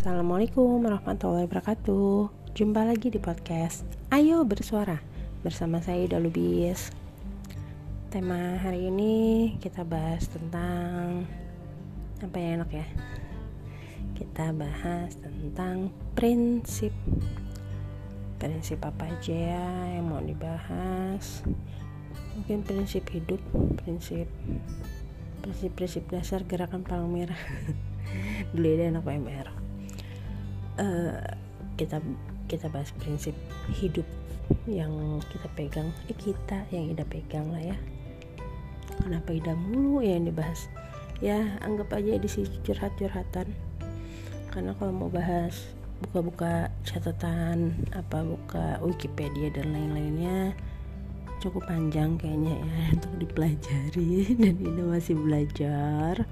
Assalamualaikum warahmatullahi wabarakatuh. Jumpa lagi di podcast Ayo bersuara Bersama saya Ida Lubis. Tema hari ini kita bahas tentang Apa yang enak ya? Kita bahas tentang prinsip. Prinsip apa aja ya yang mau dibahas? Mungkin prinsip hidup Prinsip Prinsip-prinsip dasar gerakan palang merah. Dulu ada anak PMR uh, kita kita bahas prinsip hidup yang kita pegang eh kita yang Ida pegang lah ya. Kenapa Ida mulu yang dibahas? Ya anggap aja di sini curhat-curhatan. Karena kalau mau bahas buka-buka catatan apa buka Wikipedia dan lain-lainnya cukup panjang kayaknya ya untuk dipelajari. Dan ini masih belajar.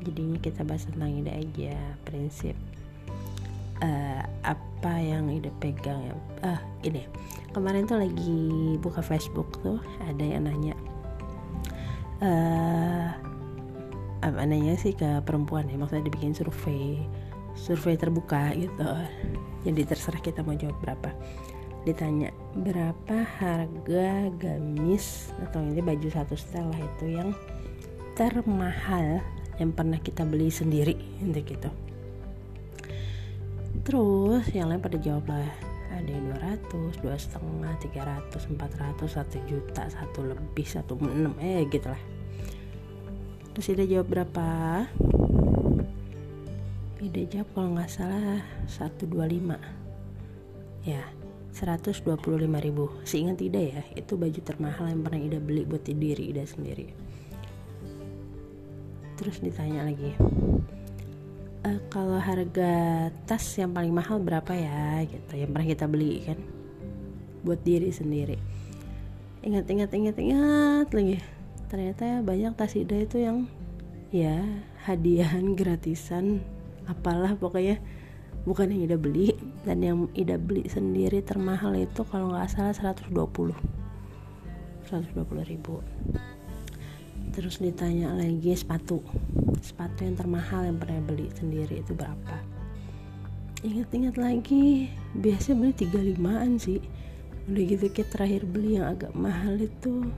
Jadinya kita bahas tentang ide aja prinsip uh, apa yang ide pegang ya? Ah ini kemarin tuh lagi buka Facebook tuh ada yang nanya uh, apa nanya sih ke perempuan ya? Maksudnya dibikin survei survei terbuka gitu. Jadi terserah kita mau jawab berapa. Ditanya berapa harga gamis atau ini baju satu setelah itu yang termahal yang pernah kita beli sendiri? Untuk gitu terus yang lain pada jawab lah ada yang 200, dua setengah, 300, 400, 1 juta, satu lebih, satu enam, eh gitu lah. Terus dia jawab berapa? Ida jawab kalau nggak salah 125 Ya 125 ribu Seingat Ida ya Itu baju termahal yang pernah Ida beli buat diri Ida sendiri terus ditanya lagi e, kalau harga tas yang paling mahal berapa ya gitu yang pernah kita beli kan? Buat diri sendiri. Ingat ingat ingat ingat lagi. Ternyata banyak tas Ida itu yang ya hadiahan gratisan. Apalah pokoknya. Bukan yang Ida beli dan yang Ida beli sendiri termahal itu kalau nggak salah 120 120 ribu. Terus ditanya lagi sepatu sepatu yang termahal yang pernah beli sendiri itu berapa? Ingat-ingat lagi biasanya beli 35an sih. Udah gitu kita terakhir beli yang agak mahal itu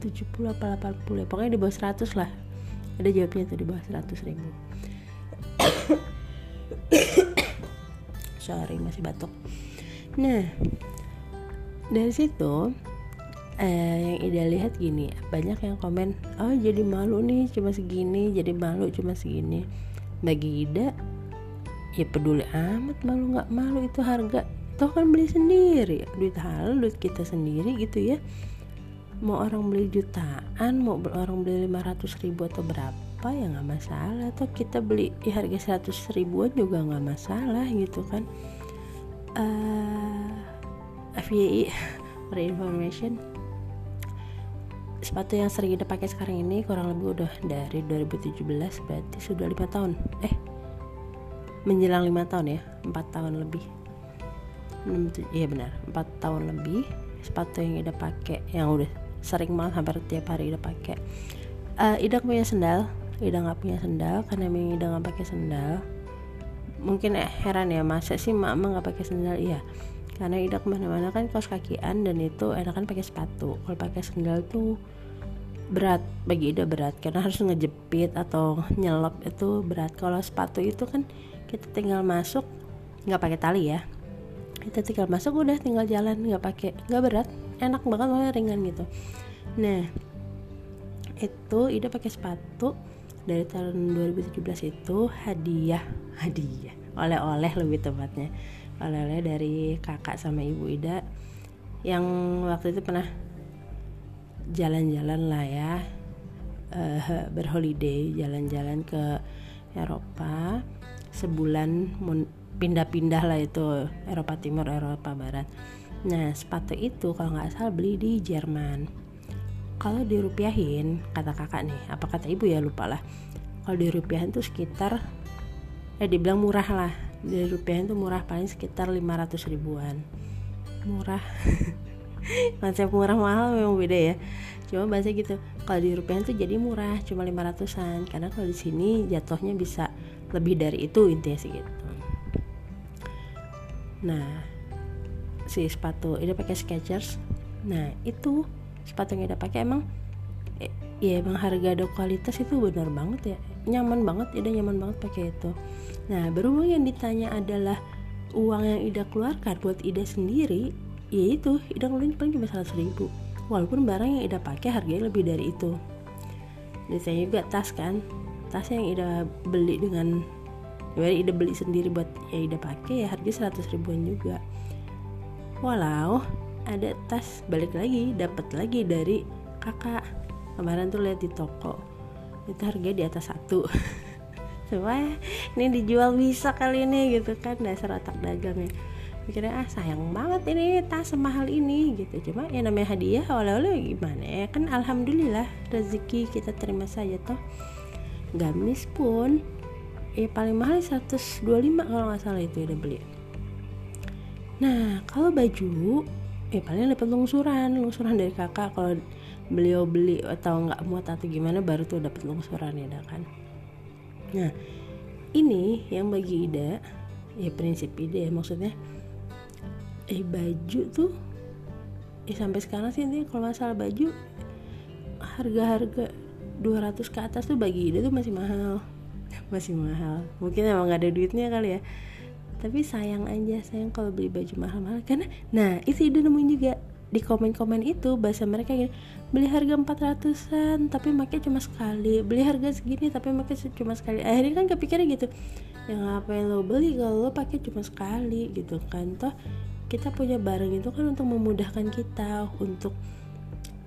70 apa 80 ya. Pokoknya di bawah 100 lah. Ada jawabnya tuh di bawah 100 ribu. Sorry masih batuk. Nah dari situ eh, yang Ida lihat gini banyak yang komen oh jadi malu nih cuma segini jadi malu cuma segini. Bagi Ida ya peduli amat malu nggak malu itu harga. Toh kan beli sendiri duit halal duit kita sendiri gitu ya. Mau orang beli jutaan mau orang beli 500 ribu atau berapa ya nggak masalah. Atau kita beli ya harga 100 ribuan juga nggak masalah gitu kan. Uh, eh, FYI for information sepatu yang sering kita pakai sekarang ini kurang lebih udah dari 2017 berarti sudah lima tahun. Eh menjelang lima tahun ya empat tahun lebih. Iya benar empat tahun lebih sepatu yang udah pakai yang udah sering banget hampir tiap hari udah pakai. Uh, Ida punya sendal Ida nggak punya sendal karena memang Ida nggak pakai sendal. Mungkin eh, heran ya masa sih mama nggak pakai sendal? Iya karena Ida ke mana-mana kan kaos kakian dan itu enakan pakai sepatu. Kalau pakai sendal tuh berat bagi Ida berat. Karena harus ngejepit atau nyelop itu berat. Kalau sepatu itu kan kita tinggal masuk nggak pakai tali ya. Kita tinggal masuk udah tinggal jalan. Nggak pakai nggak berat. Enak banget malah ringan gitu. Nah itu Ida pakai sepatu. Dari tahun 2017 itu hadiah hadiah oleh-oleh lebih tepatnya. Oleh-oleh dari kakak sama ibu Ida yang waktu itu pernah jalan-jalan lah ya uh, berholiday jalan-jalan ke Eropa. Sebulan pindah-pindah lah itu Eropa Timur Eropa Barat. Nah sepatu itu kalau nggak salah beli di Jerman. Kalau dirupiahin kata kakak nih apa kata ibu ya lupa lah. Kalau dirupiahin tuh sekitar eh dibilang murah lah. Dirupiahin tuh murah paling sekitar 500 ribuan. Murah. Konsep murah mahal memang beda ya. Cuma bahasa gitu kalau di rupiah tuh jadi murah cuma 500an karena kalau di sini jatuhnya bisa lebih dari itu intinya sih gitu. Nah si sepatu Ida pakai Skechers. Nah itu sepatu yang Ida pakai emang ya emang harga ada kualitas itu benar banget ya. Nyaman banget Ida nyaman banget pakai itu. Nah berhubung yang ditanya adalah uang yang Ida keluarkan buat Ida sendiri ya itu Ida ngeluarin paling cuma 100 ribu. Walaupun barang yang Ida pakai harganya lebih dari itu. Ditanya juga tas kan tas yang Ida beli dengan ya Ida beli sendiri buat ya Ida pakai ya harga 100 ribuan juga. Walau ada tas balik lagi dapat lagi dari kakak kemarin tuh lihat di toko. Itu harga di atas satu. Cuma ini dijual bisa kali ini gitu kan dasar otak dagangnya mikirnya ah sayang banget ini tas semahal ini gitu. Cuma ya namanya hadiah oleh-oleh gimana ya? Kan alhamdulillah rezeki kita terima saja toh. Gamis pun ya paling mahal 125 kalau nggak salah itu udah beli nah kalau baju ya paling dapat lungsuran lungsuran dari kakak kalau beliau beli atau nggak muat atau gimana baru tuh dapat lungsuran ya kan? Nah ini yang bagi Ida ya prinsip Ida ya maksudnya eh baju tuh ya sampai sekarang sih ini kalau masalah baju harga-harga 200 ke atas tuh bagi Ida tuh masih mahal. Masih mahal. Mungkin emang gak ada duitnya kali ya. Tapi sayang aja sayang kalau beli baju mahal-mahal. Karena nah itu ide nemuin juga di komen-komen itu bahasa mereka gini beli harga 400an tapi pakai cuma sekali. Beli harga segini tapi pakai cuma sekali. Akhirnya kan kepikiran gitu yang ngapain lo beli kalau lo pakai cuma sekali? Gitu kan. Toh kita punya barang itu kan untuk memudahkan kita untuk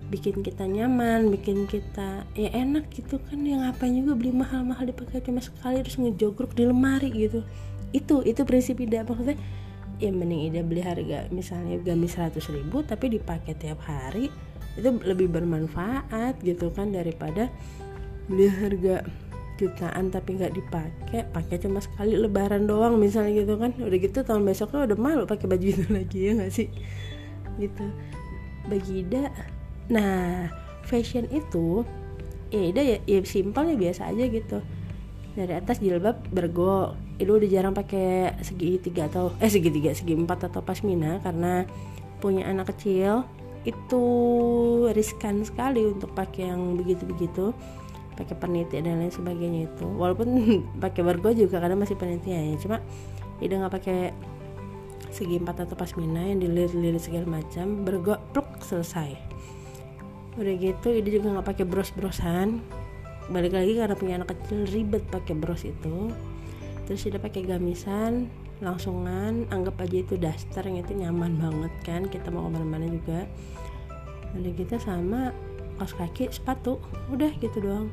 bikin kita nyaman, bikin kita ya enak gitu kan. Yang ngapain juga beli mahal-mahal dipakai cuma sekali terus ngejogrok di lemari gitu. Itu itu prinsip ida maksudnya ya mending ida beli harga misalnya gamis 100 ribu tapi dipakai tiap hari itu lebih bermanfaat gitu kan daripada beli harga jutaan tapi nggak dipakai. Pakai cuma sekali lebaran doang misalnya gitu kan. Udah gitu tahun besoknya udah malu pakai baju itu lagi ya nggak sih? Gitu. Bagi Ida nah fashion itu ya Ida ya, ya simpel ya biasa aja gitu. Dari atas jilbab bergo itu udah jarang pakai segi tiga atau eh segi tiga segi empat atau pasmina karena punya anak kecil. Itu riskan sekali untuk pakai yang begitu-begitu pakai peniti dan lain sebagainya itu. Walaupun pakai bergo juga kadang masih peniti ya cuma ide nggak pakai segi empat atau pasmina yang dililit-lilit segala macam bergo pluk selesai. Udah gitu ide juga nggak pakai bros-brosan. Balik lagi karena punya anak kecil ribet pakai bros itu terus udah pakai gamisan langsungan anggap aja itu daster yang itu nyaman banget kan kita mau ke mana-mana juga. Kita gitu sama kaos kaki sepatu udah gitu doang.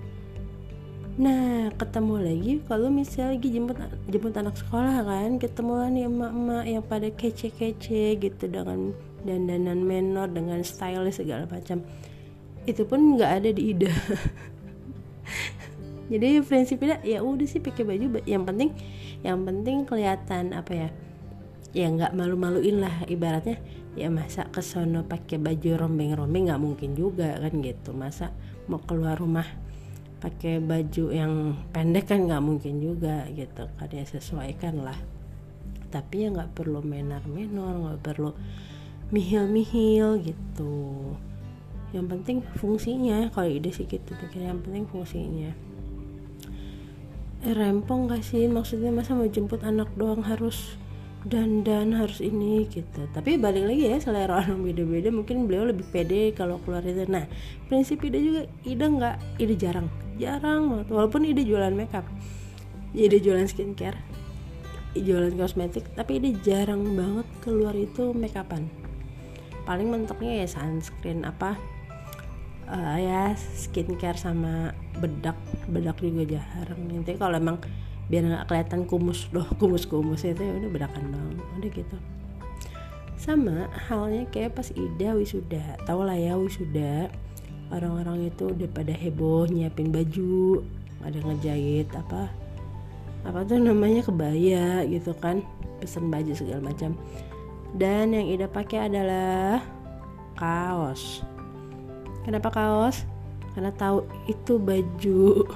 Nah ketemu lagi kalau misalnya lagi jemput jemput anak sekolah kan ketemu lah emak-emak yang pada kece-kece gitu dengan dandanan menor dengan style segala macam. Itu pun nggak ada di ida jadi prinsipnya ya udah sih pakai baju yang penting yang penting kelihatan apa ya ya nggak malu-maluin lah ibaratnya. Ya masa kesono pakai baju rombeng-rombeng nggak mungkin juga kan gitu. Masa mau keluar rumah pakai baju yang pendek kan nggak mungkin juga gitu kan. Ya sesuaikan lah. Tapi ya nggak perlu menar-menor nggak perlu mihil-mihil gitu. Yang penting fungsinya kalau ide sih gitu pikir yang penting fungsinya rempong gak sih? Maksudnya masa mau jemput anak doang harus dan dan harus ini gitu. Tapi balik lagi ya selera orang beda-beda. Mungkin beliau lebih pede kalau keluar itu. Nah prinsip ide juga ide nggak ide jarang. Jarang banget. Walaupun ide jualan makeup ide jualan skincare jualan kosmetik tapi ide jarang banget keluar itu makeupan. Paling mentoknya ya sunscreen apa uh, ya skincare sama bedak. Bedak juga jarang. Nanti kalau emang biar nggak kelihatan kumus doh kumus kumus itu ya udah bedakan dong udah gitu. Sama halnya kayak pas Ida wisuda. Tau lah ya wisuda. Orang-orang itu udah pada heboh nyiapin baju ada ngejahit apa apa tuh namanya kebaya gitu kan. Pesen baju segala macam. Dan yang Ida pakai adalah kaos Kenapa kaos? Karena tahu itu baju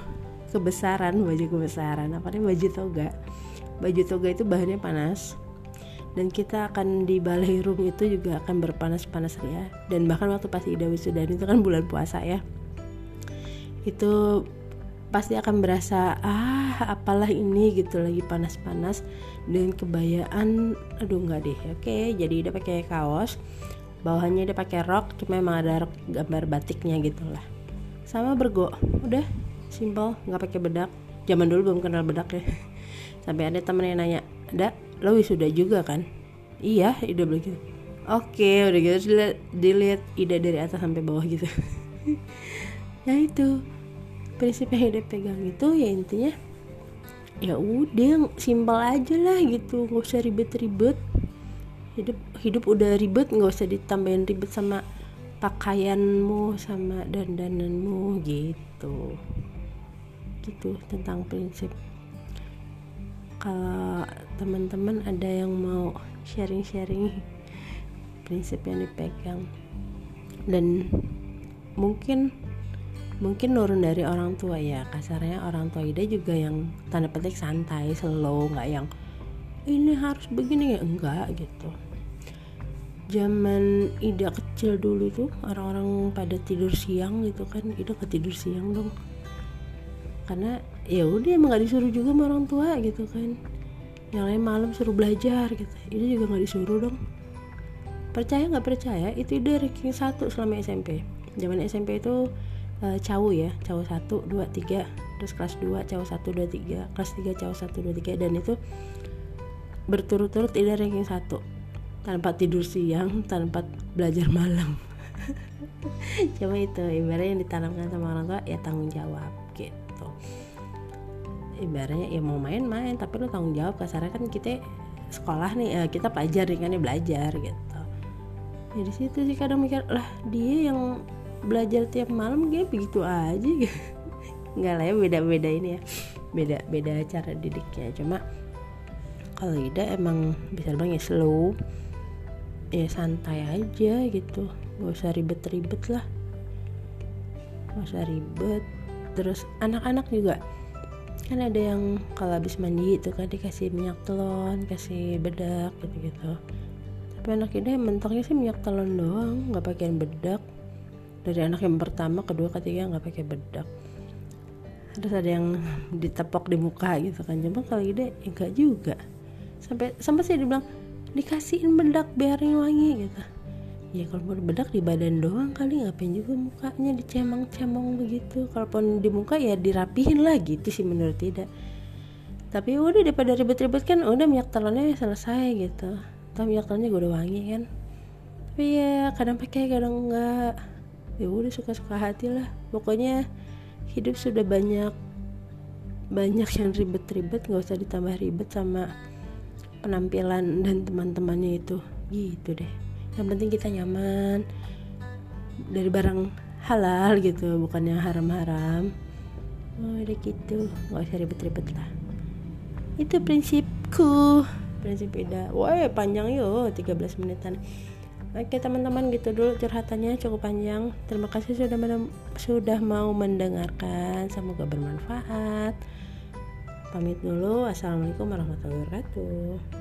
kebesaran, baju kebesaran. Apa nih baju toga? Baju toga itu bahannya panas. dan kita akan di balai room itu juga akan berpanas-panas ya dan bahkan waktu pas Ida wisuda itu kan bulan puasa ya itu pasti akan berasa ah apalah ini gitu lagi panas-panas dan kebayaan aduh nggak deh oke jadi udah pakai kaos bawahnya dia pakai rok cuma emang ada rok gambar batiknya gitu lah. Sama bergo udah simple nggak pakai bedak. Zaman dulu belum kenal bedak ya. Sampai ada temen yang nanya ada lo wisuda juga kan? Iya Ida begitu oke udah gitu dilihat, dilihat Ida dari atas sampai bawah gitu. Ya itu prinsip yang Ida pegang itu ya intinya ya udah simpel aja lah gitu nggak usah ribet-ribet hidup hidup udah ribet nggak usah ditambahin ribet sama pakaianmu sama dandananmu gitu. Gitu tentang prinsip. Kalau teman-teman ada yang mau sharing-sharing prinsip yang dipegang? Dan mungkin mungkin nurun dari orang tua ya. Kasarnya orang tua Ida juga yang tanda petik santai slow nggak yang ini harus begini ya? Enggak gitu. Zaman Ida kecil dulu tuh orang-orang pada tidur siang gitu kan. Ida ketidur siang dong. Karena ya udah emang gak disuruh juga sama orang tua gitu kan. Yang lain malam suruh belajar gitu. Ini juga nggak disuruh dong. Percaya nggak percaya itu dia ranking satu selama SMP zaman SMP itu uh, cawu ya cawu satu dua tiga. Terus kelas 2 cawu satu dua tiga. Kelas 3 cawu satu dua tiga. Dan itu berturut-turut tidak ranking satu. Tanpa tidur siang tanpa belajar malam. Cuma itu ibaratnya yang ditanamkan sama orang tua ya tanggung jawab gitu. Ibaratnya ya mau main-main tapi lo tanggung jawab kasarnya kan kita sekolah nih eh, kita pelajar nih kan ya belajar gitu. Ya di situ sih kadang mikir lah dia yang belajar tiap malam kayak begitu aja. Nggak lah ya beda-beda ini ya. Beda beda cara didiknya. Cuma kalau Ida emang bisa bilang ya slow. Ya santai aja gitu. Gak usah ribet-ribet lah. Gak usah ribet. Terus anak-anak juga. Kan ada yang kalau habis mandi itu kan dikasih minyak telon kasih bedak gitu gitu tapi anak ini mentoknya sih minyak telon doang nggak pakai bedak. Dari anak yang pertama kedua ketiga nggak pakai bedak. Terus ada yang ditepok di muka gitu kan. Cuma kalau ide enggak juga sampai sampai sih dibilang dikasihin bedak biar wangi gitu. Ya kalau mau bedak di badan doang kali ngapain juga mukanya dicemang-cemong begitu. Kalaupun di muka ya dirapihin lah gitu sih menurut tidak. Tapi udah daripada ribet-ribet kan udah minyak telurnya selesai gitu. Tapi minyak telurnya gue udah wangi kan. Tapi ya kadang pakai kadang enggak. Ya udah suka-suka hati lah. Pokoknya hidup sudah banyak banyak yang ribet-ribet nggak usah ditambah ribet sama penampilan dan teman-temannya itu. Gitu deh. Yang penting kita nyaman dari barang halal gitu bukannya haram-haram. Oh udah gitu. Nggak usah ribet-ribet lah. Itu prinsipku. Prinsip beda. Wah panjang yo 13 menitan. Oke teman-teman gitu dulu curhatannya. Cukup panjang. Terima kasih sudah sudah mau mendengarkan. Semoga bermanfaat. Pamit dulu. Assalamualaikum warahmatullahi wabarakatuh.